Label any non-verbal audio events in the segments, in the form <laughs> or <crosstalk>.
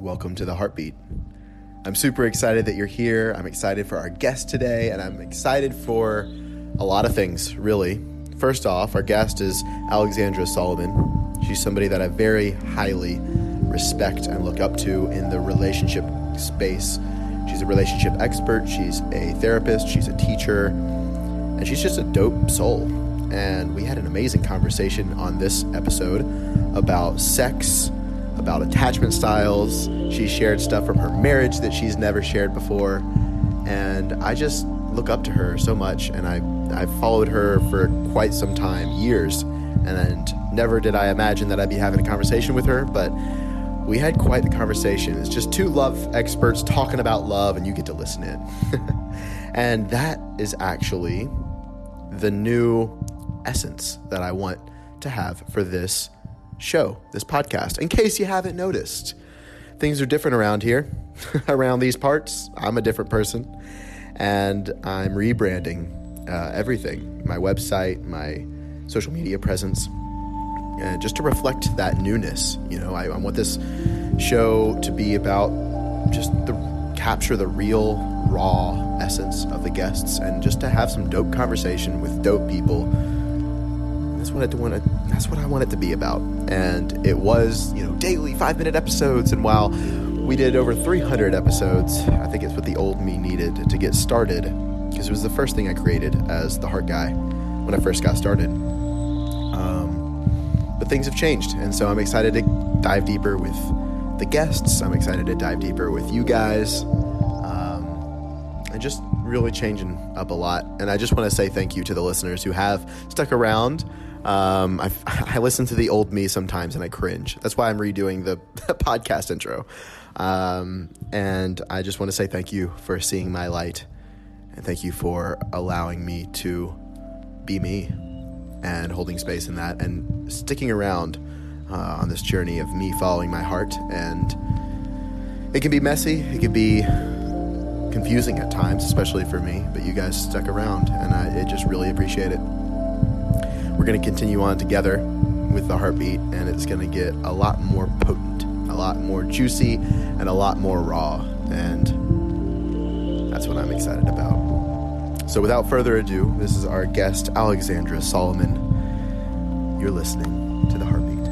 welcome to the Heartbeat. I'm super excited that you're here. I'm excited for our guest today, and I'm excited for a lot of things, really. First off, our guest is Alexandra Solomon. She's somebody that I very highly respect and look up to in the relationship space. She's a relationship expert, she's a therapist, she's a teacher, and she's just a dope soul. And we had an amazing conversation on this episode about sex, about attachment styles. She shared stuff from her marriage that she's never shared before. And I just look up to her so much. And I, I've followed her for quite some time, years. And never did I imagine that I'd be having a conversation with her. But we had quite the conversation. It's just two love experts talking about love, and you get to listen in. <laughs> and that is actually the new essence that I want to have for this show, this podcast, in case you haven't noticed. Things are different around here, <laughs> around these parts. I'm a different person, and I'm rebranding uh, everything my website, my social media presence, uh, just to reflect that newness. You know, I, I want this show to be about just the capture the real, raw essence of the guests and just to have some dope conversation with dope people that's what I want it. That's what I want it to be about. And it was, you know, daily five minute episodes. And while we did over 300 episodes, I think it's what the old me needed to get started because it was the first thing I created as the heart guy when I first got started. Um, but things have changed, and so I'm excited to dive deeper with the guests. I'm excited to dive deeper with you guys. Um, and just really changing up a lot. And I just want to say thank you to the listeners who have stuck around um, I, <laughs> I listen to the old me sometimes and I cringe. That's why I'm redoing the <laughs> podcast intro. Um, and I just want to say thank you for seeing my light and thank you for allowing me to be me and holding space in that and sticking around uh, on this journey of me following my heart. And it can be messy, it can be confusing at times, especially for me, but you guys stuck around and I, I just really appreciate it we're going to continue on together with the heartbeat, and it's going to get a lot more potent, a lot more juicy, and a lot more raw. And that's what I'm excited about. So, without further ado, this is our guest, Alexandra Solomon. You're listening to the heartbeat.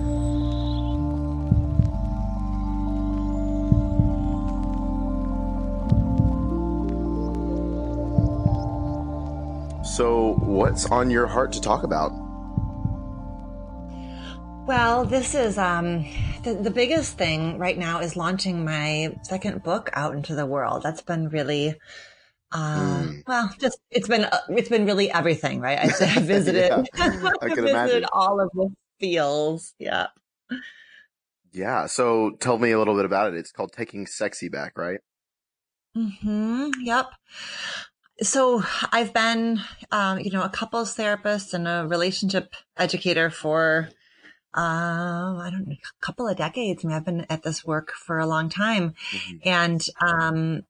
So, what's on your heart to talk about? Well, this is um, the, the biggest thing right now is launching my second book out into the world. That's been really, uh, mm. well, just it's been it's been really everything, right? I, <laughs> <laughs> I visited, yeah, I visited imagine. all of the feels. Yeah. Yeah. So tell me a little bit about it. It's called Taking Sexy Back, right? Hmm. Yep. So I've been, um, you know, a couples therapist and a relationship educator for uh, I don't know, a couple of decades. I mean, I've been at this work for a long time. Mm-hmm. And, um,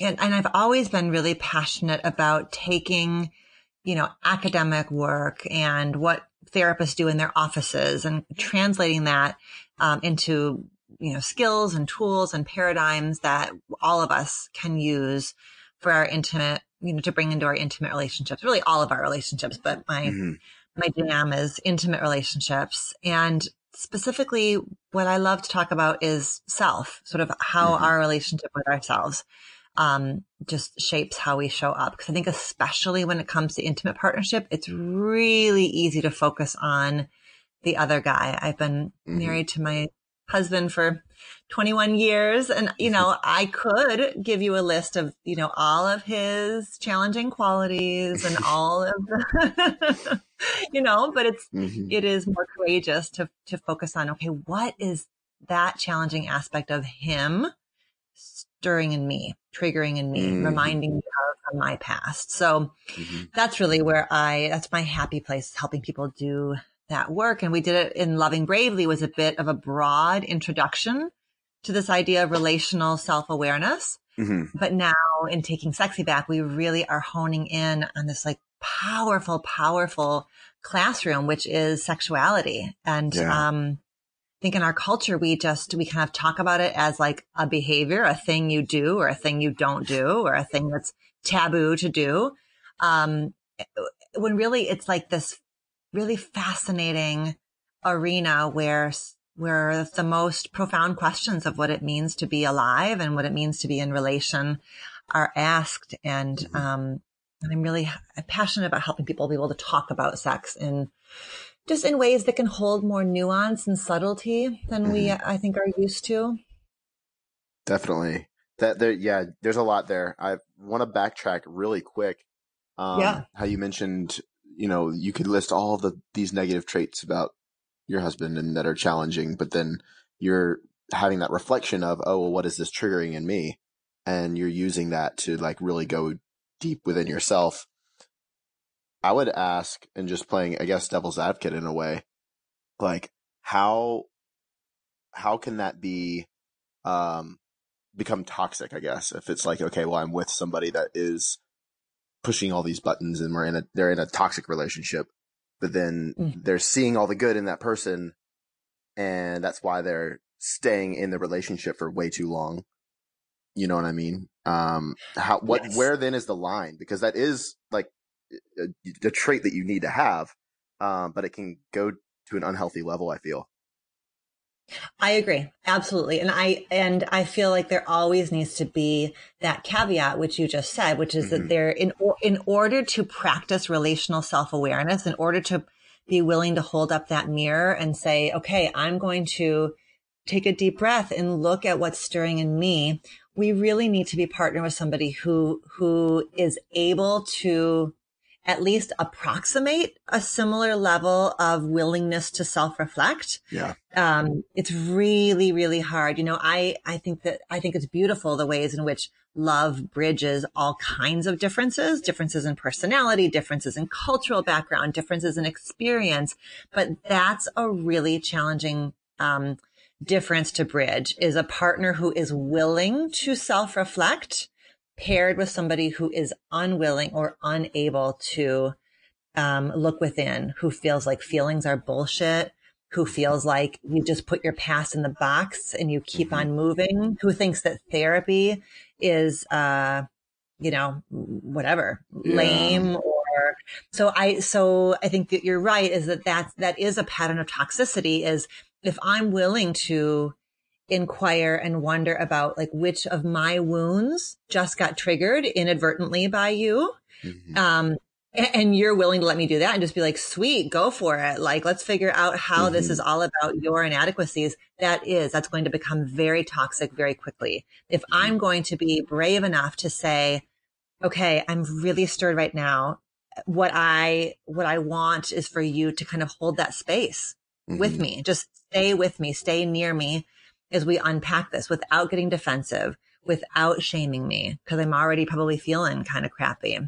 and, and I've always been really passionate about taking, you know, academic work and what therapists do in their offices and translating that, um, into, you know, skills and tools and paradigms that all of us can use for our intimate, you know, to bring into our intimate relationships, really all of our relationships, but my, mm-hmm my jam is intimate relationships. And specifically, what I love to talk about is self, sort of how mm-hmm. our relationship with ourselves um, just shapes how we show up. Because I think, especially when it comes to intimate partnership, it's really easy to focus on the other guy. I've been mm-hmm. married to my husband for 21 years. And, you know, I could give you a list of, you know, all of his challenging qualities and <laughs> all of the, <laughs> you know, but it's, mm-hmm. it is more courageous to, to focus on, okay, what is that challenging aspect of him stirring in me, triggering in me, mm-hmm. reminding me of my past. So mm-hmm. that's really where I, that's my happy place, helping people do that work. And we did it in Loving Bravely was a bit of a broad introduction to this idea of relational self awareness. Mm-hmm. But now in taking sexy back, we really are honing in on this like powerful, powerful classroom, which is sexuality. And, yeah. um, think in our culture, we just, we kind of talk about it as like a behavior, a thing you do or a thing you don't do or a thing that's taboo to do. Um, when really it's like this really fascinating arena where where the most profound questions of what it means to be alive and what it means to be in relation are asked. And, mm-hmm. um, and I'm really passionate about helping people be able to talk about sex in just in ways that can hold more nuance and subtlety than mm-hmm. we, I think, are used to. Definitely. That there, yeah, there's a lot there. I want to backtrack really quick. Um, yeah. How you mentioned, you know, you could list all the these negative traits about your husband and that are challenging, but then you're having that reflection of, oh, well, what is this triggering in me? And you're using that to like really go deep within yourself. I would ask, and just playing, I guess, devil's advocate in a way, like how, how can that be, um, become toxic? I guess if it's like, okay, well, I'm with somebody that is pushing all these buttons and we're in a, they're in a toxic relationship but then mm. they're seeing all the good in that person and that's why they're staying in the relationship for way too long you know what i mean um how what yes. where then is the line because that is like the trait that you need to have um but it can go to an unhealthy level i feel I agree. Absolutely. And I, and I feel like there always needs to be that caveat, which you just said, which is mm-hmm. that there, in, in order to practice relational self awareness, in order to be willing to hold up that mirror and say, okay, I'm going to take a deep breath and look at what's stirring in me. We really need to be partnered with somebody who, who is able to at least approximate a similar level of willingness to self-reflect. Yeah. Um, it's really, really hard. You know, I, I think that, I think it's beautiful the ways in which love bridges all kinds of differences, differences in personality, differences in cultural background, differences in experience. But that's a really challenging, um, difference to bridge is a partner who is willing to self-reflect paired with somebody who is unwilling or unable to um, look within, who feels like feelings are bullshit, who feels like you just put your past in the box and you keep mm-hmm. on moving, who thinks that therapy is, uh, you know, whatever, yeah. lame or so I, so I think that you're right is that that, that is a pattern of toxicity is if I'm willing to inquire and wonder about like which of my wounds just got triggered inadvertently by you. Mm-hmm. Um, and you're willing to let me do that and just be like, sweet, go for it. Like, let's figure out how mm-hmm. this is all about your inadequacies. That is, that's going to become very toxic very quickly. If mm-hmm. I'm going to be brave enough to say, okay, I'm really stirred right now. What I, what I want is for you to kind of hold that space mm-hmm. with me. Just stay with me, stay near me as we unpack this without getting defensive, without shaming me, because I'm already probably feeling kind of crappy.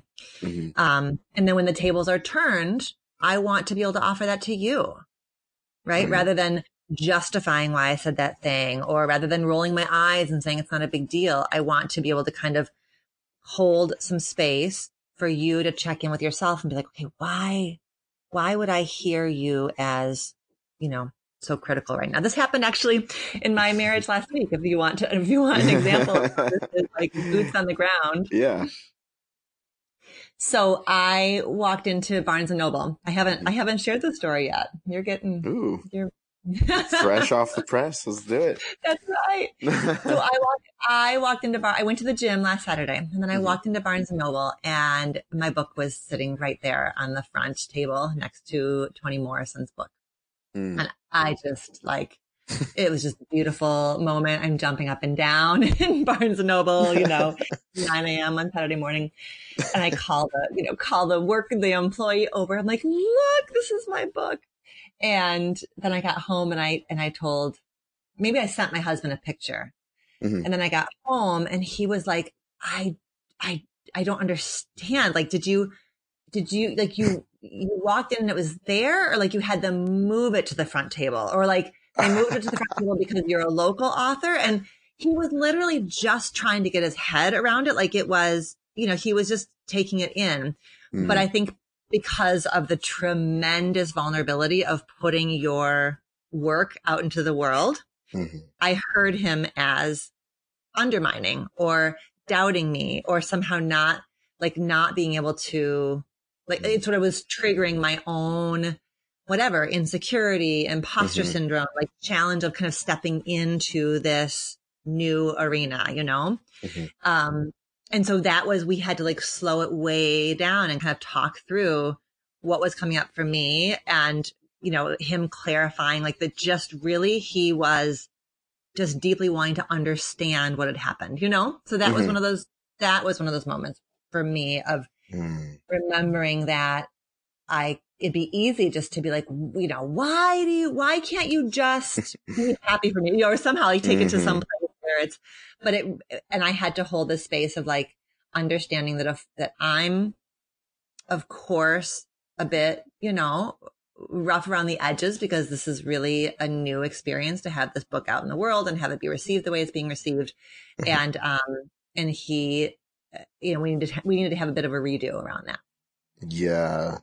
Mm-hmm. Um, and then when the tables are turned, I want to be able to offer that to you, right? Mm-hmm. Rather than justifying why I said that thing or rather than rolling my eyes and saying it's not a big deal. I want to be able to kind of hold some space for you to check in with yourself and be like, okay, why, why would I hear you as, you know, so critical right now. This happened actually in my marriage last week. If you want to, if you want an example, this is like boots on the ground. <laughs> Yeah. So I walked into Barnes and Noble. I haven't, I haven't shared the story yet. You're getting, Ooh. you're fresh off the press. Let's do it. <laughs> That's right. So <laughs> I walked, I walked into bar. I went to the gym last Saturday, and then I mm-hmm. walked into Barnes and Noble, and my book was sitting right there on the front table next to Toni Morrison's book. Mm. And I just like, it was just a beautiful moment. I'm jumping up and down <laughs> in Barnes and Noble, you <laughs> know, 9 a.m. on Saturday morning. And I call the, you know, call the work, the employee over. I'm like, look, this is my book. And then I got home and I, and I told, maybe I sent my husband a picture. Mm-hmm. And then I got home and he was like, I, I, I don't understand. Like, did you, did you, like, you, you walked in and it was there or like you had them move it to the front table or like they moved it to the front <laughs> table because you're a local author and he was literally just trying to get his head around it like it was you know he was just taking it in mm. but i think because of the tremendous vulnerability of putting your work out into the world, Mm-hmm. I heard him as undermining or doubting me or somehow not like not being able to like it sort of was triggering my own whatever insecurity imposter Mhm. syndrome like challenge of kind of stepping into this new arena you know Mhm. um and so that was we had to like slow it way down and kind of talk through what was coming up for me and you know him clarifying like that just really he was just deeply wanting to understand what had happened you know so that was Mhm. one of those that was one of those moments for me of Mm. remembering that I it'd be easy just to be like, you know, why do you why can't you just <laughs> be happy for me? You know, or somehow like take it to some place where it's but it and I had to hold the space of like understanding that if that I'm of course a bit, you know, rough around the edges because this is really a new experience to have this book out in the world and have it be received the way it's being received. Mhm. And um and he you know, we need to, we needed to have a bit of a redo around that. Yeah.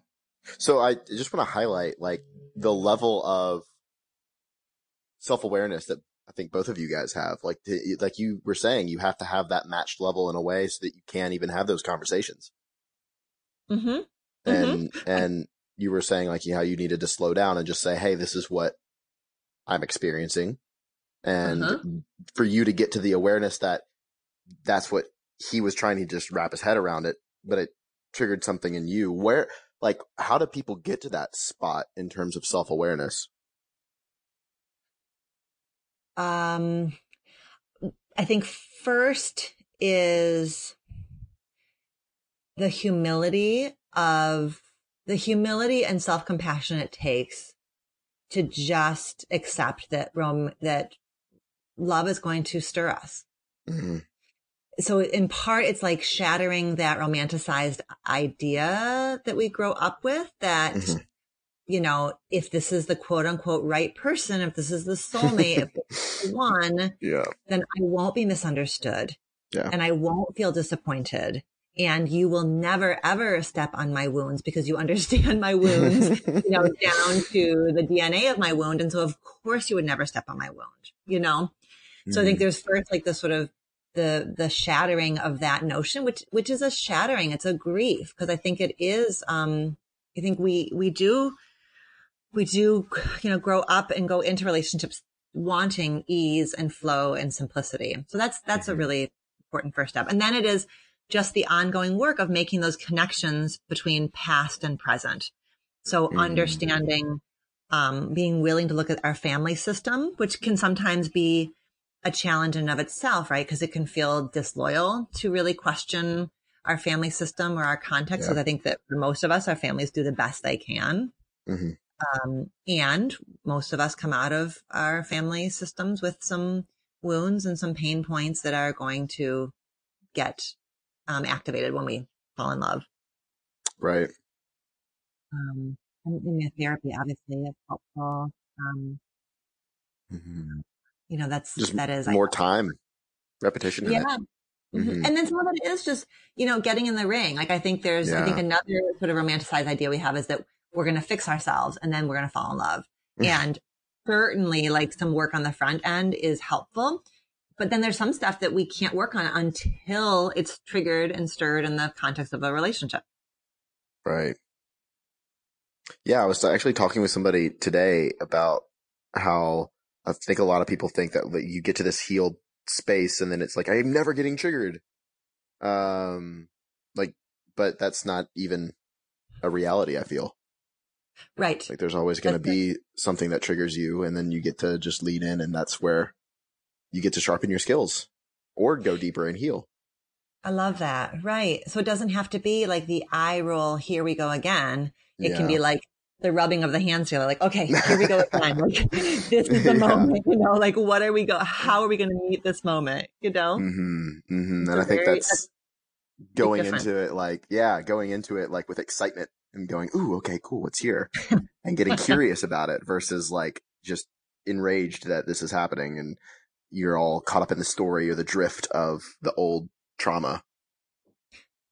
So I just want to highlight like the level of self awareness that I think both of you guys have. Like, to, like you were saying, you have to have that matched level in a way so that you can't even have those conversations. Mm-hmm. Mhm. And, and you were saying like, you, how you needed to slow down and just say, Hey, this is what I'm experiencing. And Uh-huh. for you to get to the awareness that that's what he was trying to just wrap his head around it, but it triggered something in you. Where, like, how do people get to that spot in terms of self awareness? Um, I think first is the humility of the humility and self compassion it takes to just accept that Rome, that love is going to stir us. Mm-hmm. So in part, it's like shattering that romanticized idea that we grow up with that, Mhm. you know, if this is the quote unquote right person, if this is the soulmate, if this is the <laughs> one, Yeah. then I won't be misunderstood. Yeah. And I won't feel disappointed. And you will never ever step on my wounds because you <laughs> understand my wounds, you know, <laughs> down to the DNA of my wound. And so of course you would never step on my wound, you know? So I think there's first like this sort of the the shattering of that notion, which which is a shattering. It's a grief because I think it is. Um, I think we we do we do you know grow up and go into relationships wanting ease and flow and simplicity. So that's that's a Mhm. really important first step. And then it is just the ongoing work of making those connections between past and present. So Mm. understanding, um, being willing to look at our family system, which can sometimes be a challenge in and of itself, right? Because it can feel disloyal to really question our family system or our context. Yeah. Because I think that for most of us, our families do the best they can. Mhm. Um, and most of us come out of our family systems with some wounds and some pain points that are going to get um, activated when we fall in love. Right. Um, and in your therapy, obviously, is helpful. Um, Mhm. You know, that's Just that is more time, repetition. Yeah. Mhm. Mhm. And then some of it is just, you know, getting in the ring. Like I think there's, I think another sort of romanticized idea we have is that we're going to fix ourselves and then we're going to fall in love. <laughs> And certainly like some work on the front end is helpful. But then there's some stuff that we can't work on until it's triggered and stirred in the context of a relationship. Right. Yeah, I was actually talking with somebody today about how I think a lot of people think that like, you get to this healed space and then it's like, I'm never getting triggered. Um, like, but that's not even a reality, I feel. Right. Like there's always going to be something that triggers you and then you get to just lean in and that's where you get to sharpen your skills or go deeper and heal. I love that. Right. So it doesn't have to be like the eye roll, here we go again. It can be like the rubbing of the hands together, like, okay, here we go again. Like <laughs> this is the <laughs> Yeah. moment, you know, like what are we go how are we gonna meet this moment? You know? hmm hmm And I think very- that's going into it like, yeah, going into it like with excitement and going, ooh, okay, cool, what's here? and getting <laughs> curious about it versus like just enraged that this is happening and you're all caught up in the story or the drift of the old trauma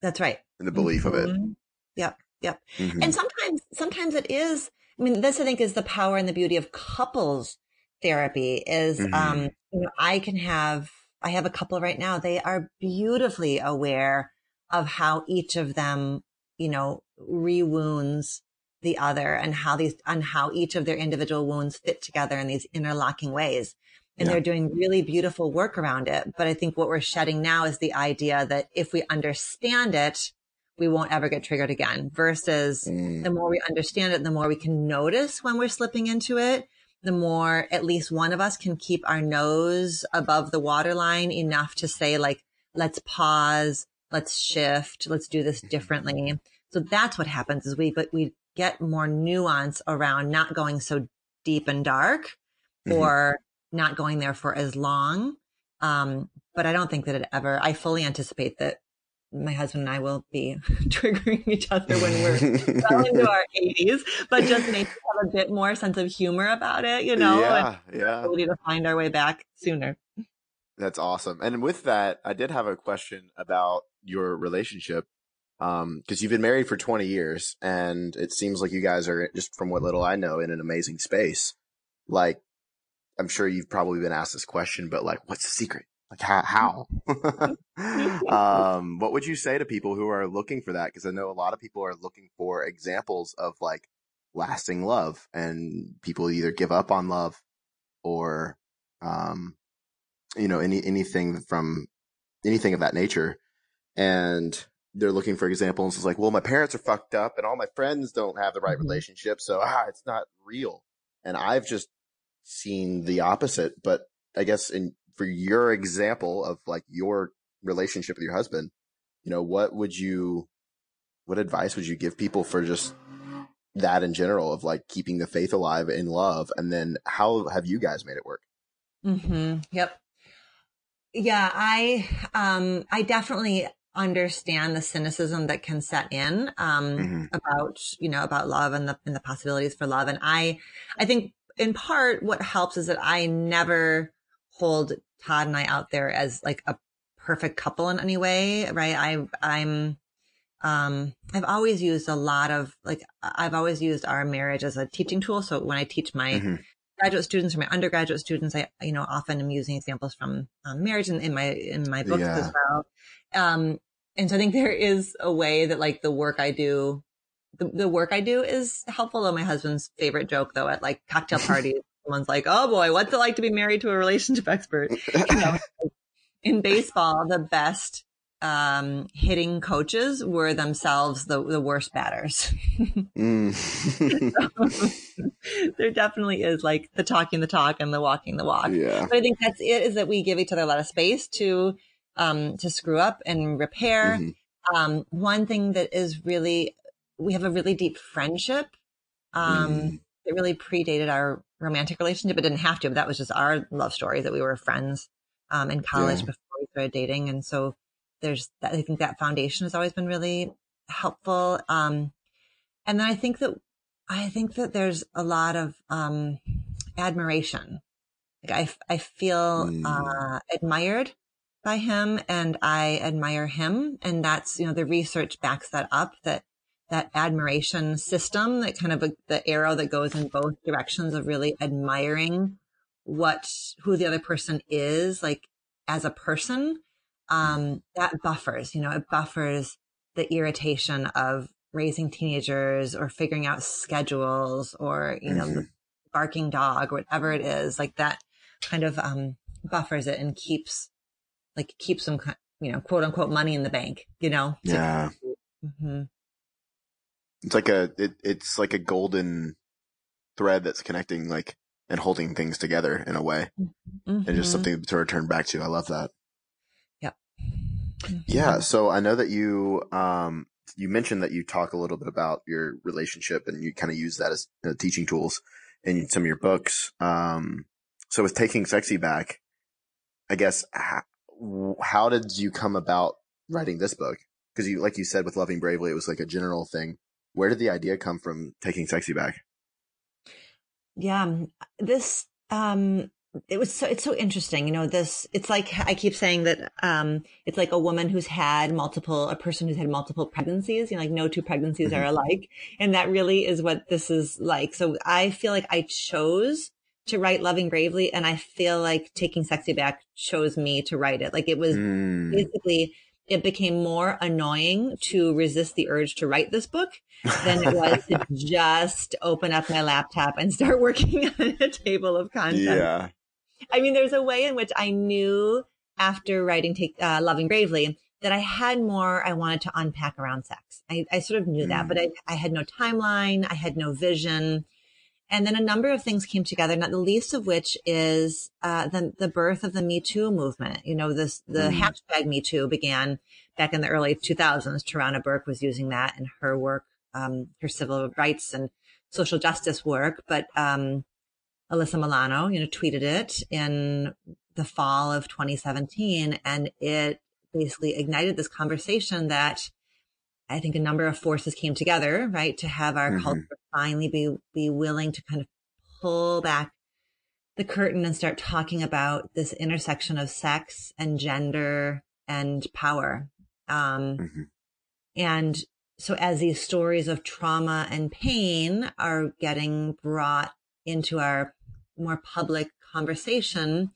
That's right. and the belief of it. Mhm. Yep. Yep. Mhm. And sometimes, sometimes it is, I mean, this I think is the power and the beauty of couples therapy is, Mhm. um, you know, I can have, I have a couple right now. They are beautifully aware of how each of them, you know, rewounds the other and how these, and how each of their individual wounds fit together in these interlocking ways. And Yeah. they're doing really beautiful work around it. But I think what we're shedding now is the idea that if we understand it, we won't ever get triggered again versus Mm. the more we understand it, the more we can notice when we're slipping into it. The more at least one of us can keep our nose above the waterline enough to say like, let's pause, let's shift, let's do this differently. So that's what happens is we, but we get more nuance around not going so deep and dark Mhm. or not going there for as long. Um, but I don't think that it ever, I fully anticipate that my husband and I will be <laughs> triggering each other when we're <laughs> well into our 80s, but just maybe have a bit more sense of humor about it, you know, yeah, yeah. ability to find our way back sooner. That's awesome. And with that, I did have a question about your relationship. Um, cause you've been married for 20 years and it seems like you guys are just from what little I know in an amazing space. Like, I'm sure you've probably been asked this question, but like, what's the secret? Like how, how? <laughs> um, what would you say to people who are looking for that? Cause I know a lot of people are looking for examples of like lasting love and people either give up on love or, um, you know, any, anything from anything of that nature. And they're looking for examples. It's like, well, my parents are fucked up and all my friends don't have the right Mhm. relationship. So, <laughs> ah, it's not real. And I've just seen the opposite. But I guess in, for your example of like your relationship with your husband, you know, what would you, what advice would you give people for just that in general of like keeping the faith alive in love? And then how have you guys made it work? Mm-hmm. Yep. Yeah, I um I definitely understand the cynicism that can set in um Mhm. about you know about love and the and the possibilities for love and I I think in part what helps is that I never hold Todd and I out there as like a perfect couple in any way, right? I I'm um I've always used a lot of like I've always used our marriage as a teaching tool. So when I teach my Mhm. graduate students or my undergraduate students, I, you know, often am using examples from um, marriage in, in my, in my books Yeah. as well. Um, and so I think <laughs> there is a way that like the work I do, the, the work I do is helpful. Though my husband's favorite joke though at like cocktail <laughs> parties, someone's like, "Oh boy, what's it like to be married to a relationship expert?" <laughs> You know, in baseball, the best um, hitting coaches were themselves the, the worst batters. Mm. <laughs> there definitely is like the talking the talk and the walking the walk. yeah. But I think that's it is that we give each other a lot of space to um to screw up and repair. Mhm. Um one thing that is really we have a really deep friendship. Um Mm. that really predated our romantic relationship. It didn't have to, but that was just our love story that we were friends um in college Yeah. before we started dating. And so there's that I think that foundation has always been really helpful. Um and then I think that I think that there's a lot of um admiration. Like I feel Mm. uh, admired by him and I admire him. And that's, you know, the research backs that up that that admiration system, that kind of a, the arrow that goes in both directions of really admiring what, who the other person is, like as a person, um, that buffers, you know, it buffers the irritation of raising teenagers or figuring out schedules or, you know, Mhm. the barking dog whatever it is, like that kind of um buffers it and keeps like keeps some you know quote unquote money in the bank you know Yeah. Mhm. It's like a, it, it's like a golden thread that's connecting like and holding things together in a way and just Mhm. something to return back to. I love that. Mhm. Yeah. So I know that you, um, you mentioned that you talk a little bit about your relationship and you kind of use that as uh, teaching tools in some of your books. Um, so with taking sexy back, I guess, how, how did you come about writing this book? Cause you, like you said, with loving bravely, it was like a general thing. Where did the idea come from taking sexy back? yeah um, this um it was so it's so interesting you know this it's like i keep saying that um it's like a woman who's had multiple a person who's had multiple pregnancies you know like no two pregnancies mm-hmm. are alike and that really is what this is like so i feel like i chose to write loving bravely and i feel like taking sexy back chose me to write it like it was mm. basically it became more annoying to resist the urge to write this book than it was to <laughs> just open up my laptop and start <laughs> working on a table of content. Yeah. I mean, there's a way in which I knew after writing Take uh, Loving Bravely that I had more I wanted to unpack around sex. I, I sort of knew mm. that, but I, I had no timeline, I had no vision. And then a number of things came together, not the least of which is uh, the the birth of the Me Too movement. You know, this the mm. hashtag Me Too began back in the early 2000s. Tarana Burke was using that in her work, um, her civil rights and social justice work. But um, Alyssa Milano, you know, tweeted it in the fall of 2017, and it basically ignited this conversation that I think a number of forces came together, right, to have our mm-hmm. culture finally be be willing to kind of pull back the curtain and start talking about this intersection of sex and gender and power. Um, mm-hmm. And so, as these stories of trauma and pain are getting brought into our more public conversation,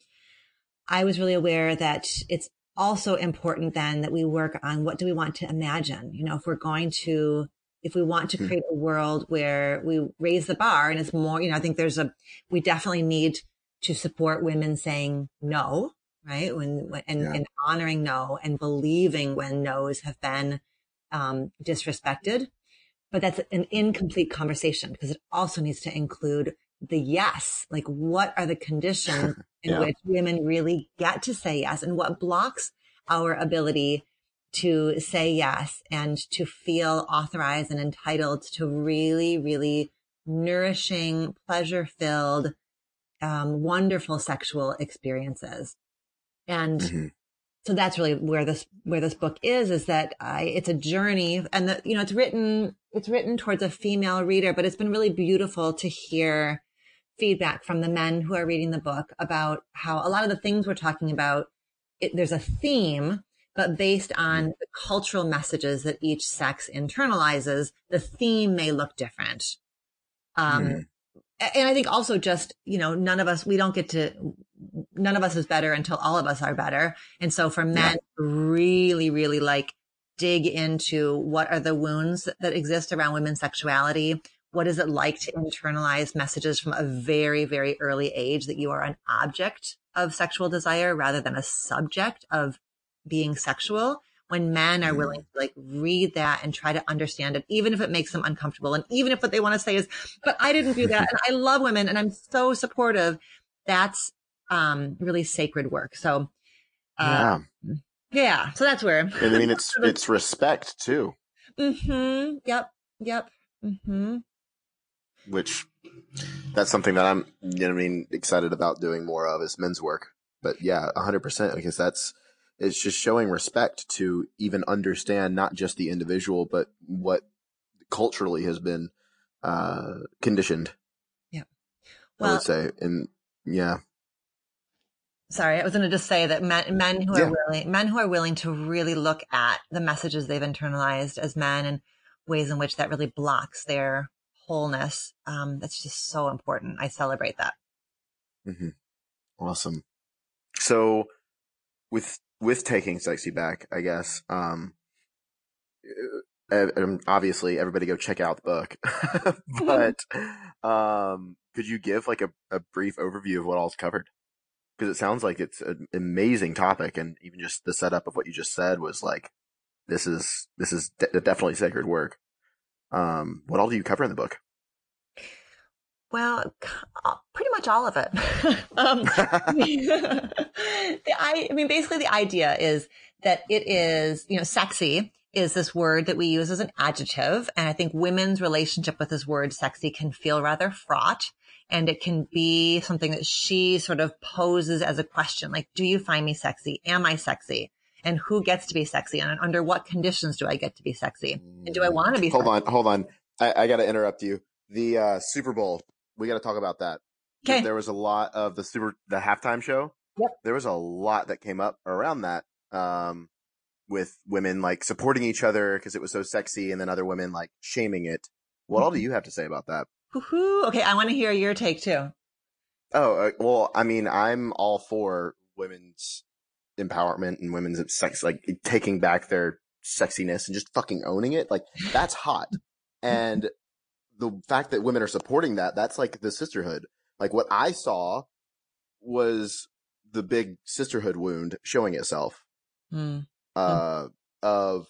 I was really aware that it's also important then that we work on what do we want to imagine? You know, if we're going to, if we want to hmm. create a world where we raise the bar and it's more, you know, I think there's a, we definitely need to support women saying no, right? When, and, yeah. and honoring no and believing when no's have been, um, disrespected. But that's an incomplete conversation because it also needs to include the yes. Like, what are the conditions in yeah. which women really get to say yes and what blocks our ability to say yes and to feel authorized and entitled to really, really nourishing, pleasure filled, um, wonderful sexual experiences. And mm-hmm. so that's really where this, where this book is, is that I, it's a journey and the, you know, it's written, it's written towards a female reader, but it's been really beautiful to hear feedback from the men who are reading the book about how a lot of the things we're talking about, it, there's a theme, but based on the cultural messages that each sex internalizes, the theme may look different. Um, mm. and I think also just, you know, none of us, we don't get to, none of us is better until all of us are better. And so for men, yeah. really, really like dig into what are the wounds that exist around women's sexuality? What is it like to internalize messages from a very, very early age that you are an object of sexual desire rather than a subject of being sexual? When men are willing mm-hmm. to like read that and try to understand it, even if it makes them uncomfortable. And even if what they want to say is, but I didn't do that. and I love women and I'm so supportive. That's, um, really sacred work. So, uh, yeah. Yeah. So that's where. and I mean, it's, <laughs> it's respect too. Mm-hmm. Yep. Yep. Mm-hmm which that's something that I'm, you know, I mean, excited about doing more of is men's work. But yeah, hundred percent, because that's, it's just showing respect to even understand not just the individual, but what culturally has been, uh, conditioned. Yeah. Well, I would say, and yeah. Sorry, I was going to just say that men, men who are yeah. willing, men who are willing to really look at the messages they've internalized as men and ways in which that really blocks their wholeness. Um, that's just so important. I celebrate that. Mm-hmm. Awesome. So with, with taking sexy back, I guess, um, uh, obviously everybody go check out the book, <laughs> <laughs> but, um, could you give like a, a brief overview of what all's covered? Cause it sounds like it's an amazing topic and even just the setup of what you just said was like, this is, this is de- definitely sacred work. Um, what all do you cover in the book? Well, pretty much all of it. <laughs> um, <laughs> the, I, I mean, basically the idea is that it is, you know, sexy is this word that we use as an adjective. And I think women's relationship with this word sexy can feel rather fraught. And it can be something that she sort of poses as a question, like, do you find me sexy? Am I sexy? And who gets to be sexy and under what conditions do I get to be sexy? And do I want to be Hold sexy? on, hold on. I, I got to interrupt you. The uh, Super Bowl, we got to talk about that. Okay. there was a lot of the super the halftime show. Yep. There was a lot that came up around that. Um, with women like supporting each other because it was so sexy, and then other women like shaming it. What all do Mm-hmm. you have to say about that? Woohoo. Okay, I want to hear your take too. Oh, uh, well, I mean, I'm all for women's empowerment and women's sex, like taking back their sexiness and just fucking owning it. Like that's hot. <laughs> And the fact that women are supporting that, that's like the sisterhood. Like what I saw was the big sisterhood wound showing itself, Hmm. uh, of,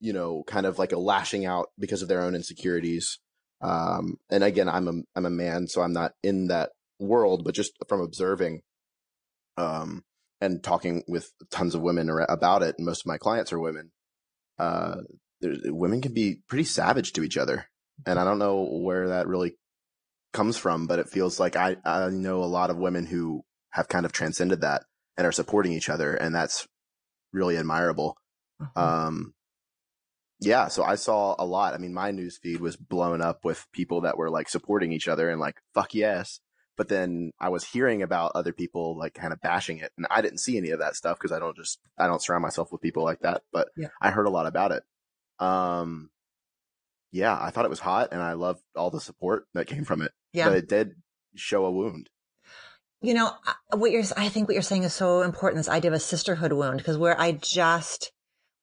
you know, kind of like a lashing out because of their own insecurities. Um, and again, I'm a, I'm a man, so I'm not in that world, but just from observing, um, and talking with tons of women about it, and most of my clients are women. Uh, women can be pretty savage to each other, and I don't know where that really comes from, but it feels like I I know a lot of women who have kind of transcended that and are supporting each other, and that's really admirable. Mhm. Um, yeah, so I saw a lot. I mean, my news feed was blown up with people that were like supporting each other and like, fuck yes. But then I was hearing about other people like kind of bashing it. And I didn't see any of that stuff because I don't just, I don't surround myself with people like that. But Yeah. I heard a lot about it. Um, yeah, I thought it was hot and I loved all the support that came from it. yeah. But it did show a wound. You know, what you're, I think what you're saying is so important. This idea of a sisterhood wound, because where I just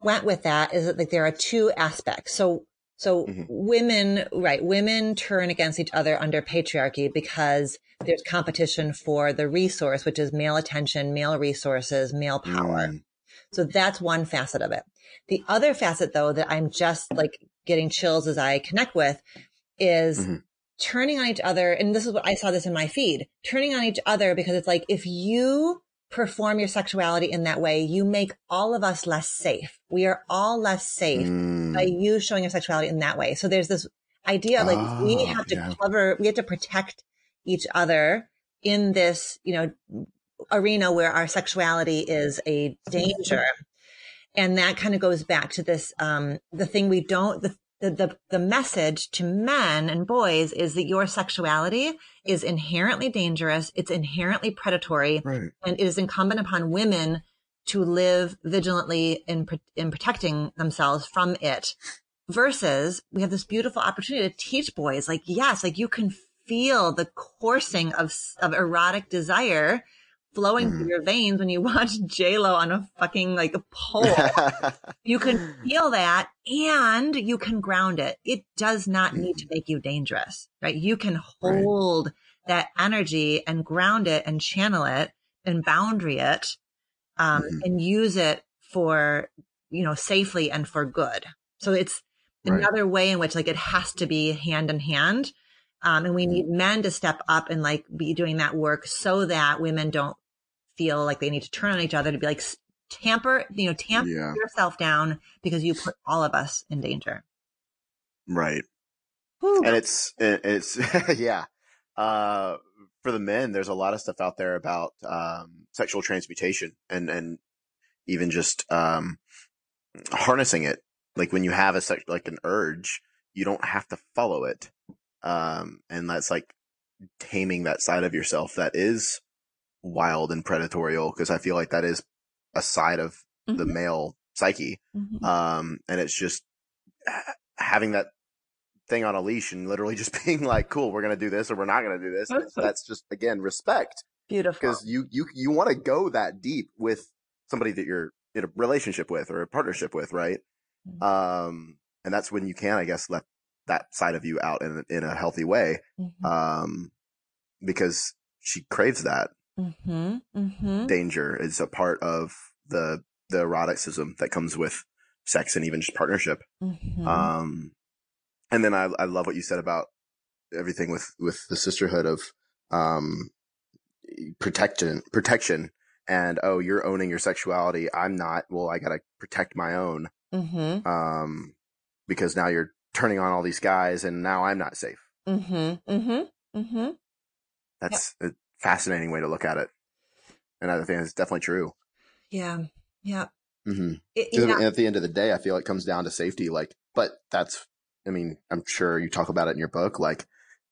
went with that is that like there are two aspects. So, so Mhm. women, right? Women turn against each other under patriarchy because there's competition for the resource, which is male attention, male resources, male power. Mm. So that's one facet of it. The other facet though that I'm just like getting chills as I connect with is Mhm. turning on each other. And this is what I saw this in my feed, turning on each other because it's like, if you perform your sexuality in that way, you make all of us less safe. We are all less safe Mm. by you showing your sexuality in that way. So there's this idea of like we Oh, have to yeah. cover, we have to protect each other in this, you know, arena where our sexuality is a danger. And that kind of goes back to this, um, the thing we don't, the, the, the, the message to men and boys is that your sexuality is inherently dangerous. It's inherently predatory Right. and it is incumbent upon women to live vigilantly in, in protecting themselves from it versus we have this beautiful opportunity to teach boys like yes like you can feel the coursing of of erotic desire flowing through Mhm. your veins when you <laughs> watch j-lo on a fucking like a pole <laughs> you can feel that and you can ground it. It does not need to make you dangerous, right? You can Right. hold that energy and ground it and channel it and boundary it, um, Mhm. and use it for, you know, safely and for good. So it's Right. another way in which like it has to be hand in hand. Um, and we need men to step up and like be doing that work so that women don't feel like they need to turn on each other to be like tamper, you know, tamp Yeah. yourself down because you put all of us in danger. right. Whew. and it's it's <laughs> yeah uh for the men there's a lot of stuff out there about um sexual transmutation and and even just um harnessing it like when you have a sex like an urge you don't have to follow it um and that's like taming that side of yourself that is wild and predatorial because i feel like that is a side of the Mhm. male psyche Mhm. um, and it's just having that thing on a leash and literally <laughs> just being like, cool, we're going to do this or we're not going to do this. It's- That's just, again, respect Beautiful. because you, you, you want to go that deep with somebody that you're in a relationship with or a partnership with. Right. Mhm. Um, and that's when you can, I guess, let that side of you out in, in a healthy way. Mhm. Um, because she craves that Mhm. Mhm. danger is a part of the, the eroticism that comes with sex and even just partnership. Mhm. Um, and then I, I love what you said about everything with, with the sisterhood of, um, protection, protection and, oh, you're owning your sexuality. I'm not. Well, I got to protect my own. Mhm. Um, because now you're turning on all these guys and now I'm not safe. Mm-hmm. Mm-hmm. Mm-hmm. That's a fascinating way to look at it. And I think it's definitely true. Yeah. Yeah. hmm It- yeah. At the end of the day, I feel it comes down to safety. Like, but that's, I mean, I'm sure you talk about it in your book. Like,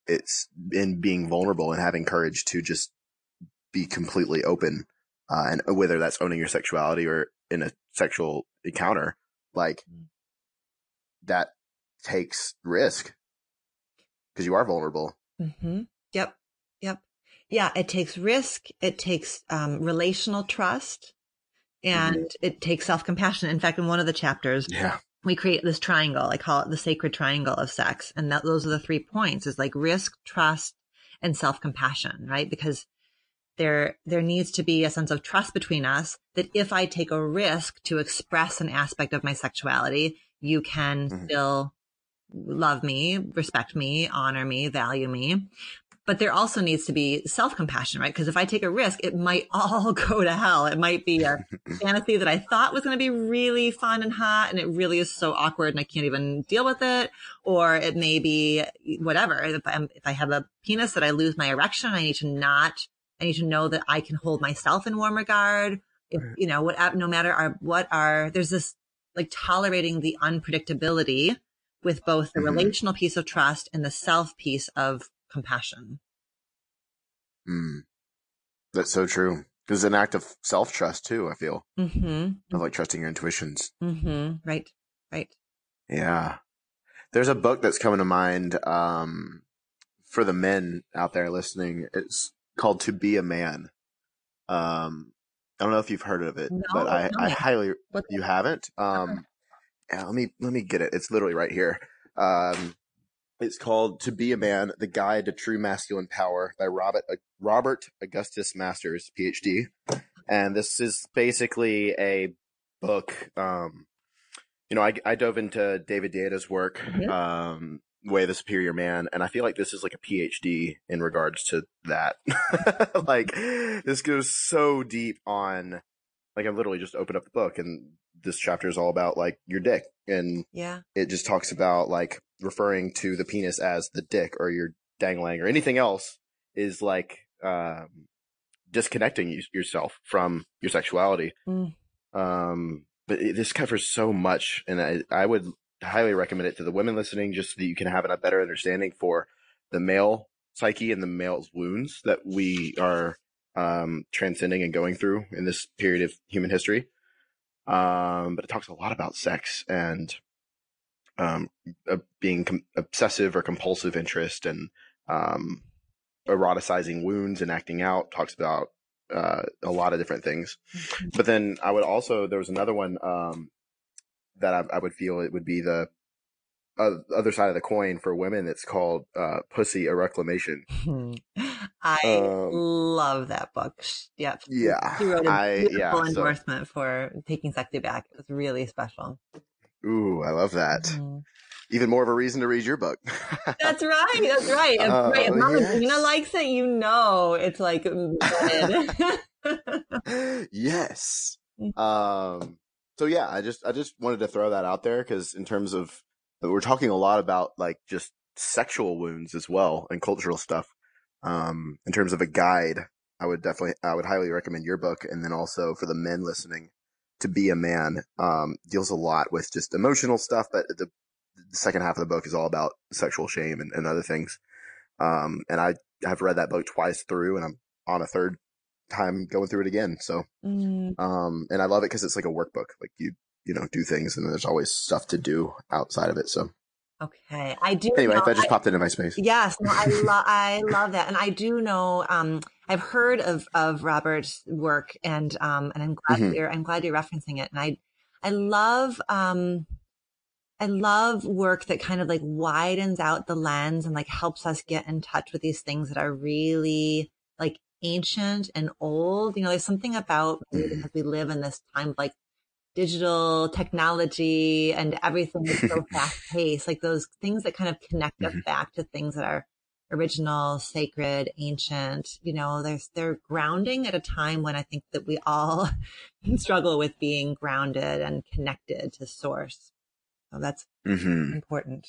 it's in being vulnerable and having courage to just be completely open. Uh, and whether that's owning your sexuality or in a sexual encounter, like that takes risk because you are vulnerable. Mm-hmm. Yep. Yeah. It takes risk. It takes um, relational trust and mm-hmm. it takes self compassion. In fact, in one of the chapters, yeah. we create this triangle. I call it the sacred triangle of sex. And that those are the three points is like risk, trust, and self compassion, right? Because there, there needs to be a sense of trust between us that if I take a risk to express an aspect of my sexuality, you can mm-hmm. still love me, respect me, honor me, value me. But there also needs to be self compassion, right? Because if I take a risk, it might <laughs> all go to hell. It might be a <laughs> fantasy that I thought was going to be really fun and hot, and it really is so awkward and I can't even deal with it. Or it may be whatever. If, i if I have a penis that I lose my erection, I need to not, I need to know that I can hold myself in warm regard. If, you know, what, no matter our, what are, there's this like tolerating the unpredictability with both the mm-hmm. relational piece of trust and the self piece of compassion. Mm. That's so true. It's an act of self trust too. I feel mm-hmm. of like trusting your intuitions. Mm-hmm. Right. Right. Yeah. There's a book that's coming to mind um, for the men out there listening. It's called "To Be a Man." Um, I don't know if you've heard of it, no, but I. I highly you haven't. Um, yeah, let me let me get it. It's literally right here. Um, it's called "To Be a Man: The Guide to True Masculine Power" by Robert Robert Augustus Masters, PhD. And this is basically a book. Um, you know, I, I dove into David Deida's work, mm-hmm. um, Way the Superior Man, and I feel like this is like a PhD in regards to that. <laughs> like, this goes so deep on, like, I literally just opened up the book and this chapter is all about like your dick and yeah it just talks about like referring to the penis as the dick or your dangling or anything else is like um, disconnecting you, yourself from your sexuality mm. um, but it, this covers so much and I, I would highly recommend it to the women listening just so that you can have a better understanding for the male psyche and the male's wounds that we are um, transcending and going through in this period of human history um, but it talks a lot about sex and um, uh, being com- obsessive or compulsive interest and um, eroticizing wounds and acting out. Talks about uh, a lot of different things. Mm-hmm. But then I would also there was another one um, that I, I, would feel it would be the uh, other side of the coin for women. It's called uh, "Pussy a Reclamation." <laughs> I um, love that book. Yep. Yeah. She wrote a I, beautiful yeah, endorsement so. for taking Sexy back. It was really special. Ooh, I love that. Mm-hmm. Even more of a reason to read your book. that's right. That's right. Uh, right. <laughs> If Mama yes. Gena likes it, you know it's like <laughs> yes. Um. So yeah, I just I just wanted to throw that out there because in terms of we're talking a lot about like just sexual wounds as well and cultural stuff. Um, in terms of a guide, I would definitely, I would highly recommend your book. And then also for the men listening, to be a man, um, deals a lot with just emotional stuff, but the, the second half of the book is all about sexual shame and, and other things. Um, and I have read that book twice through and I'm on a third time going through it again. So, mm. um, and I love it because it's like a workbook. Like you, you know, do things and there's always stuff to do outside of it. So Okay, I do. Anyway, know, that just I, popped into my space. Yes, no, I love <laughs> I love that, and I do know. Um, I've heard of of Robert's work, and um, and I'm glad mm-hmm. you're I'm glad you're referencing it, and I I love um. I love work that kind of like widens out the lens and like helps us get in touch with these things that are really like ancient and old. You know, there's something about because we live in this time like digital technology and everything is so <laughs> fast paced, like those things that kind of connect us mm-hmm. back to things that are original, sacred, ancient, you know, there's, they're grounding at a time when I think that we all <laughs> struggle with being grounded and connected to source. So that's mm-hmm. important.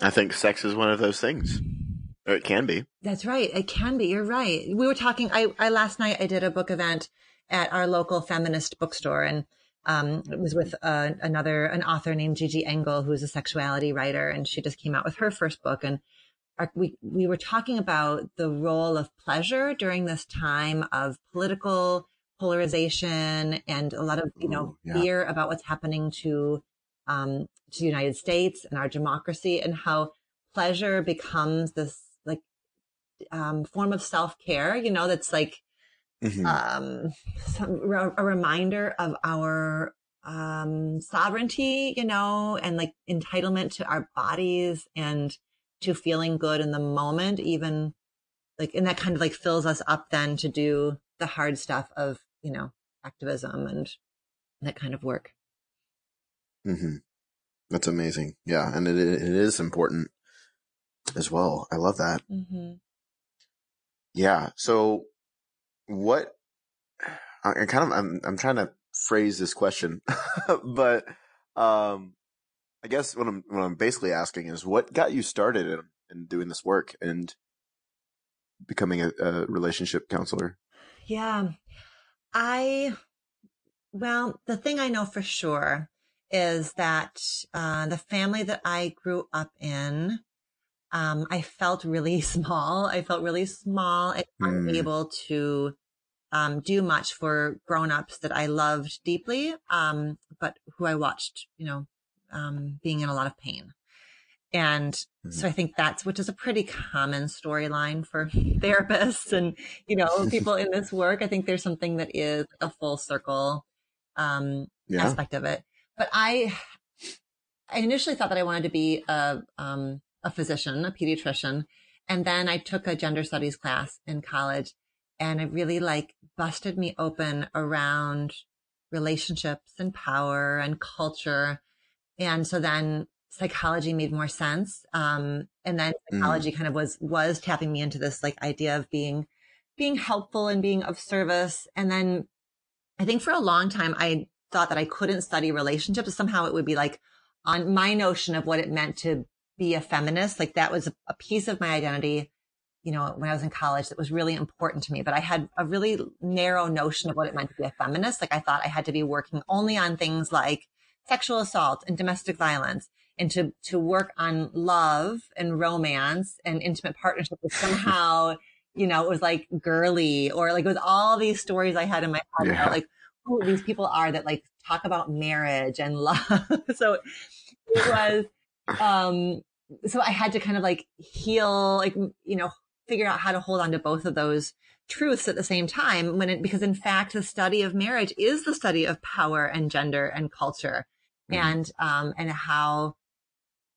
I think sex is one of those things. Or it can be. That's right. It can be. You're right. We were talking, I, I last night I did a book event at our local feminist bookstore. And um, it was with uh, another, an author named Gigi Engle, who's a sexuality writer. And she just came out with her first book. And our, we we were talking about the role of pleasure during this time of political polarization and a lot of you know Ooh, yeah. fear about what's happening to um, to the United States and our democracy, and how pleasure becomes this like um, form of self care. You know, that's like Mhm. um, some, a reminder of our um, sovereignty, you know, and like entitlement to our bodies and to feeling good in the moment, even like, and that kind of like fills us up then to do the hard stuff of, you know, activism and that kind of work. hmm That's amazing. Yeah, and it it is important as well. I love that. Mm-hmm. Yeah. So, what? I, kind of I'm I'm trying to phrase this question, <laughs> but um, I guess what I'm what I'm basically asking is what got you started in, in doing this work and becoming a, a relationship counselor. Yeah. I, well, the thing I know for sure is that uh, the family that I grew up in, um, <laughs> I felt really small. I felt really small and Hmm. unable to um, do much for grown-ups that I loved deeply, um, but who I watched, you know, um, being in a lot of pain. And so I think that's, which is a pretty common storyline for <laughs> therapists and, you know, <laughs> people in this work. I think there's something that is a full circle, um, Yeah. aspect of it. But I, I initially thought that I wanted to be a, um, a physician, a pediatrician. And then I took a gender studies class in college and it really like busted me open around relationships and power and culture. And so then psychology made more sense. Um, and then Mm. psychology kind of was, was tapping me into this like idea of being, being helpful and being of service. And then I think for a long time, I thought that I couldn't study relationships. Somehow it would be like on my notion of what it meant to be a feminist. Like that was a, piece of my identity, you know, when I was in college that was really important to me. But I had a really narrow notion of what it meant to be a feminist. Like I thought I had to be working only on things like sexual assault and domestic violence and to, to work on love and romance and intimate partnership was somehow, you know, it was like girly or like it was all these stories I had in my head Yeah. about like who these people are that like talk about marriage and love. <laughs> so it was, um, so I had to kind of like heal, like, you know, figure out how to hold on to both of those truths at the same time when it, because in fact, the study of marriage is the study of power and gender and culture Mhm. and, um, and how,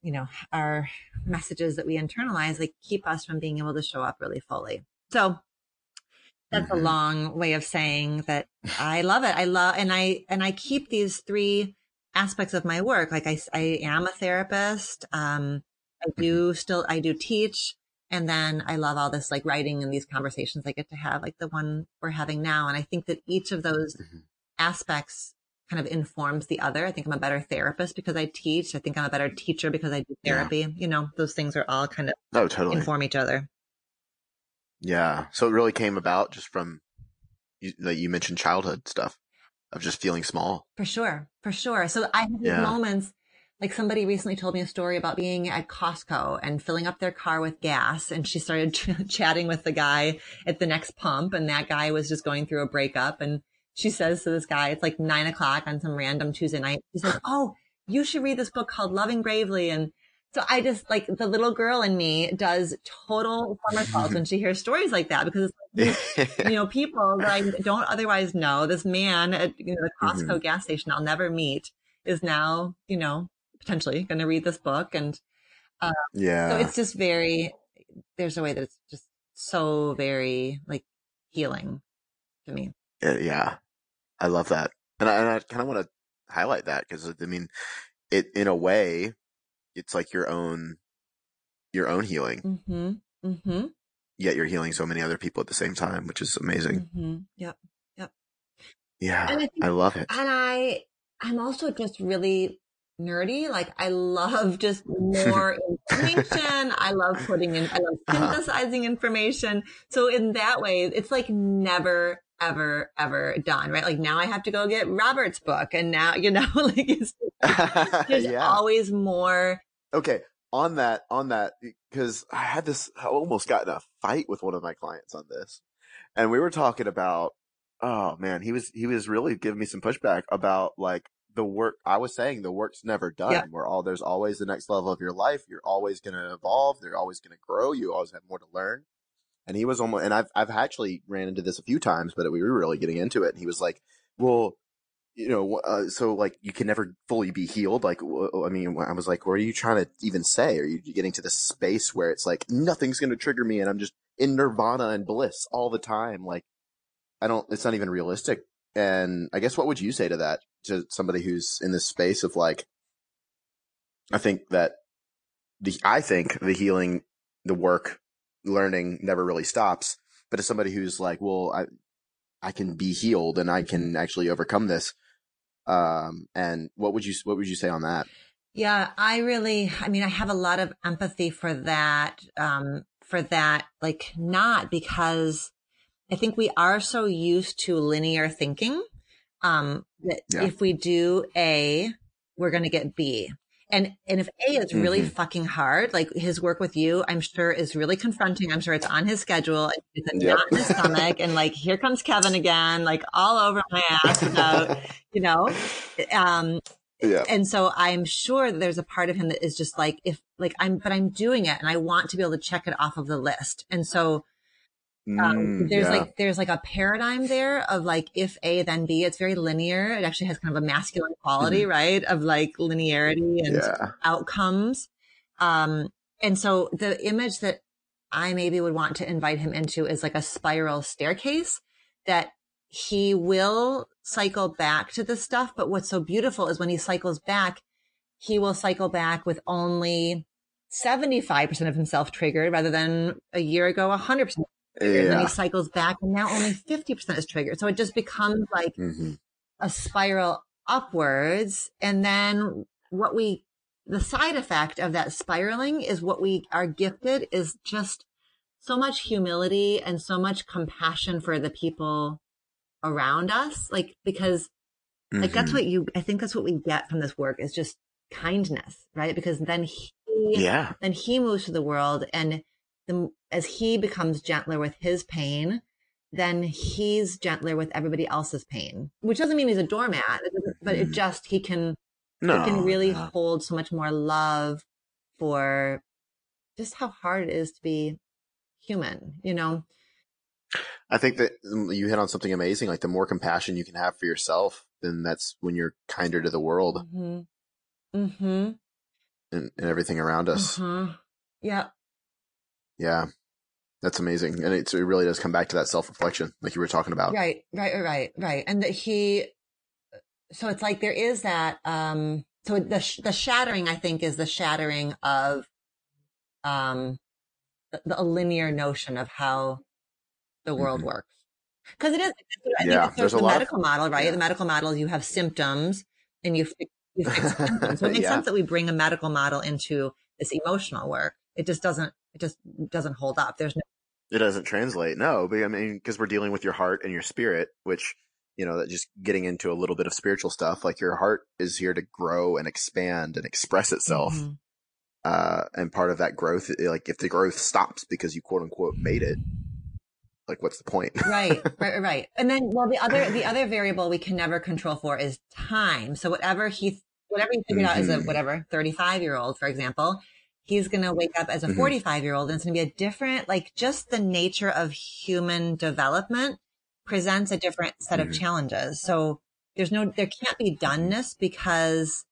you know, our messages that we internalize, like keep us from being able to show up really fully. So that's Mhm. a long way of saying that I love it. I love, and I, and I keep these three aspects of my work. Like I, I am a therapist. Um, I do still, I do teach. And then I love all this like writing and these conversations I get to have, like the one we're having now. And I think that each of those Mhm. aspects kind of informs the other. I think I'm a better therapist because I teach. I think I'm a better teacher because I do Yeah. therapy. You know, those things are all kind of Oh, totally. inform each other. Yeah. So it really came about just from you, like you mentioned childhood stuff of just feeling small. For sure. For sure. So I have these Yeah. moments, like somebody recently told me a story about being at Costco and filling up their car with gas. And she started <laughs> ch- chatting with the guy at the next pump. And that guy was just going through a breakup. And she says to this guy, it's like nine o'clock on some random Tuesday night. She says, <laughs> Oh, you should read this book called Loving Bravely. And so I just like the little girl in me does total somersaults when <laughs> she hears stories like that because it's like, <laughs> you know, people that I don't otherwise know. This man at you know, the Costco gas station I'll never meet is now, you know, potentially going to read this book. And yeah. so it's just very, there's a way that it's just so very like healing to me. Uh, yeah. I love that. And I, and I kind of want to highlight that because I mean, it, in a way, it's like your own, your own healing, Mm-hmm. Mm-hmm. yet you're healing so many other people at the same time, which is amazing. Mm-hmm. Yep. Yeah. And I think- I love it. And I, I'm also just really nerdy. Like I love just <laughs> more information. I love putting in, I love Uh-huh. synthesizing information. So in that way, it's like never, ever, ever done, right? Like now I have to go get Robert's book and now, you know, <laughs> like it's, <laughs> there's yeah. always more. Okay. On that, on that, because I had this, I almost got in a fight with one of my clients on this, and we were talking about, oh man, he was he was really giving me some pushback about like the work. I was saying the work's never done. Yeah. We're all there's always the next level of your life. You're always going to evolve. They're always going to grow. You always have more to learn. And he was almost, and I've I've actually ran into this a few times, but we were really getting into it. And he was like, well you know, uh, so like you can never fully be healed. Like, I mean, I was like, what are you trying to even say? Are you getting to this space where it's like nothing's going to trigger me and I'm just in nirvana and bliss all the time? Like, I don't, it's not even realistic. And I guess what would you say to that to somebody who's in this space of like, I think that the, I think the healing, the work, learning never really stops. But as somebody who's like, well, I, I can be healed and I can actually overcome this. Um, and what would you, what would you say on that? Yeah, I really, I mean, I have a lot of empathy for that, um, for that, like not because I think we are so used to linear thinking, um, that Yeah. if we do A, we're going to get B. And, and if A is really Mhm. fucking hard, like his work with you, I'm sure is really confronting. I'm sure it's on his schedule. It's a Yep. knot in his stomach. And like, here comes Kevin again, like all over my ass about, <laughs> you know, um, Yeah. and so I'm sure that there's a part of him that is just like, if like I'm, but I'm doing it and I want to be able to check it off of the list. And so, um, Mm, there's yeah. like, there's like a paradigm there of like, if A, then B, it's very linear. It actually has kind of a masculine quality, right? Of like linearity and yeah. outcomes. Um, and so the image that I maybe would want to invite him into is like a spiral staircase that he will cycle back to the stuff. But what's so beautiful is when he cycles back, he will cycle back with only 75% of himself triggered rather than a year ago, 100% triggered. And then he cycles back and now only 50% is triggered. So it just becomes like hmm a spiral upwards. And then what we, the side effect of that spiraling is what we are gifted is just so much humility and so much compassion for the people around us. Like, because like that's what you, I think that's what we get from this work is just kindness, right? Because then he, Yeah. then he moves to the world and the, as he becomes gentler with his pain, then he's gentler with everybody else's pain, which doesn't mean he's a doormat, but it Mhm. just, he can, No. he can really no. hold so much more love for just how hard it is to be human, you know? I think that mm, you hit on something amazing. Like the more compassion you can have for yourself, then that's when you're kinder to the world hmm hmm and, and everything around us. uh Yeah. Yeah. That's amazing. And it's, it really does come back to that self reflection, like you were talking about. Right, right, right, right. And that he, so it's like there is that, um, so the, sh- the shattering, I think, is the shattering of, um, the, the linear notion of how the world Mhm. works. Cause it is, I think Yeah, it's there's sort a of the lot of- medical model, right? yeah. The medical model, you have symptoms and you fix, you fix <laughs> symptoms. So it makes Yeah. sense that we bring a medical model into this emotional work. It just doesn't, it just doesn't hold up. There's no, It doesn't translate. No, but I mean, because we're dealing with your heart and your spirit, which, you know, that just getting into a little bit of spiritual stuff, like your heart is here to grow and expand and express itself. Mhm. Uh, and part of that growth, like if the growth stops because you quote unquote made it, like what's the point? <laughs> right, right, right. And then, well, the other, the other variable we can never control for is time. So whatever he, whatever he figured out as a Mhm. whatever 35 year old, for example, he's going to wake up as a Mhm. 45 year old and it's going to be a different, like just the nature of human development presents a different set of Mhm. challenges. So there's no, there can't be doneness because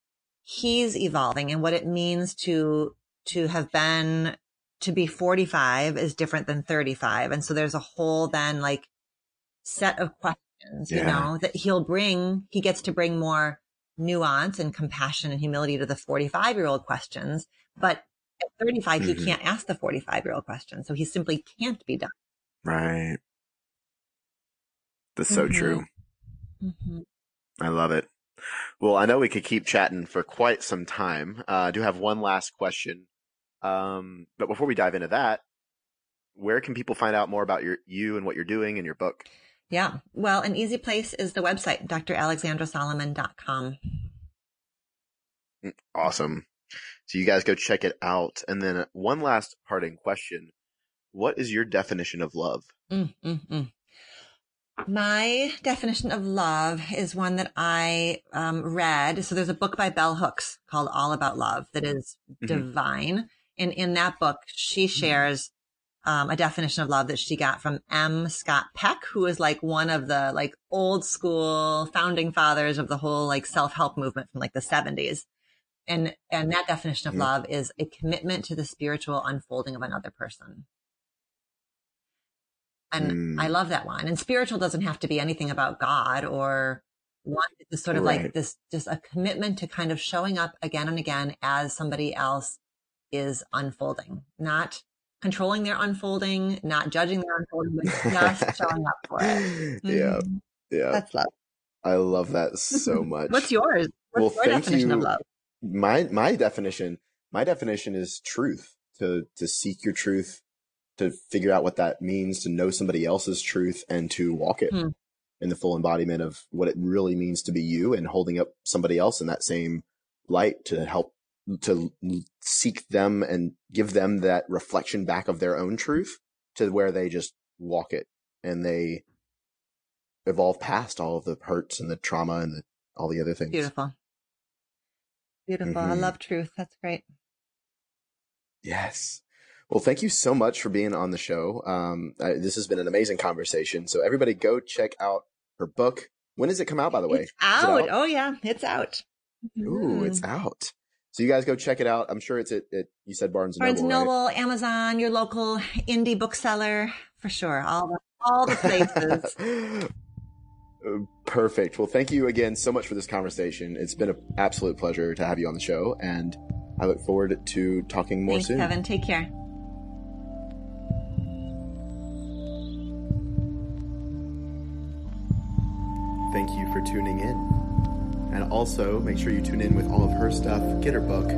he's evolving and what it means to, to have been to be 45 is different than 35. And so there's a whole then like set of questions, you know, that he'll bring, he gets to bring more nuance and compassion and humility to the 45 year old questions. But at 35, Mhm. he can't ask the 45 year old question. So he simply can't be done. right. That's so Mhm. true. Mm-hmm. I love it. Well, I know we could keep chatting for quite some time. Uh, I do have one last question. Um, but before we dive into that, where can people find out more about your, you and what you're doing in your book? Yeah. Well, an easy place is the website, dralexandrasolomon.com. Awesome. So you guys go check it out. And then one last parting question. What is your definition of love? Mm, mm, mm. My definition of love is one that I um, read. So there's a book by Bell Hooks called All About Love that is Mhm. divine. And in that book, she shares um, a definition of love that she got from M. Scott Peck, who is like one of the like old school founding fathers of the whole like self help movement from like the 70s. And and that definition of love is a commitment to the spiritual unfolding of another person. And Mm. I love that one. And spiritual doesn't have to be anything about God or one. It's sort of like this, just a commitment to kind of showing up again and again as somebody else is unfolding, not controlling their unfolding, not judging their unfolding, but just <laughs> showing up for it. Yeah, Mhm. yeah. That's love. I love that so <laughs> much. What's yours? What's Well, your thank definition of you. love? My my definition my definition is truth to to seek your truth to figure out what that means to know somebody else's truth and to walk it Hmm. in the full embodiment of what it really means to be you and holding up somebody else in that same light to help to seek them and give them that reflection back of their own truth to where they just walk it and they evolve past all of the hurts and the trauma and the, all the other things Beautiful. Beautiful. I Mhm. love truth. That's great. Yes. Well, thank you so much for being on the show. Um, I, this has been an amazing conversation. So everybody go check out her book. When does it come out, by the way? It's out. out? Oh yeah, it's out. Ooh, it's Mhm. out. So you guys go check it out. I'm sure it's at, at you said Barnes and Barnes and Noble, Noble, right? Amazon, your local indie bookseller for sure. All the all the places. <laughs> Perfect. Well, thank you again so much for this conversation. It's been an absolute pleasure to have you on the show, and I look forward to talking more Thanks, soon. Kevin. Take care. Thank you for tuning in. And also, make sure you tune in with all of her stuff, get her book,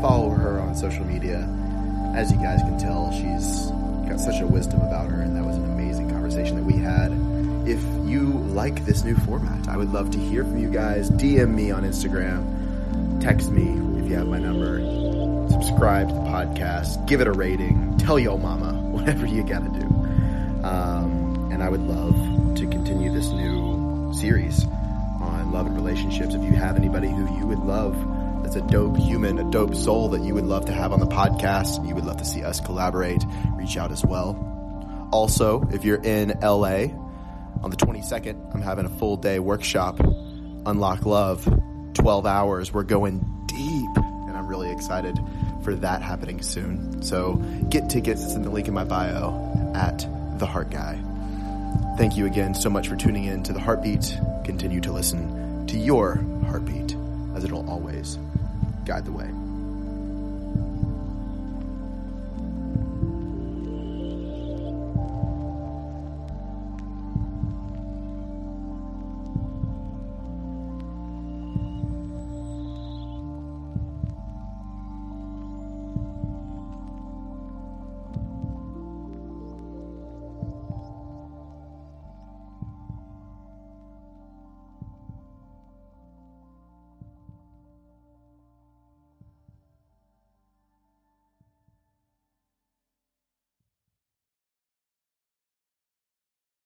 follow her on social media. As you guys can tell, she's got such a wisdom about her, and that was an amazing like this new format, I would love to hear from you guys. DM me on Instagram, text me if you have my number, subscribe to the podcast, give it a rating, tell your mama, <laughs> whatever you gotta do. Um, and I would love to continue this new series on love and relationships. If you have anybody who you would love that's a dope human, a dope soul that you would love to have on the podcast, you would love to see us collaborate, reach out as well. Also, if you're in LA on the 22nd, I'm having a full day workshop, Unlock Love, 12 hours. We're going deep, and I'm really excited for that happening soon. So get tickets. It's in the link in my bio at The Heart Guy. Thank you again so much for tuning in to The Heartbeat. Continue to listen to your heartbeat, as it'll always guide the way.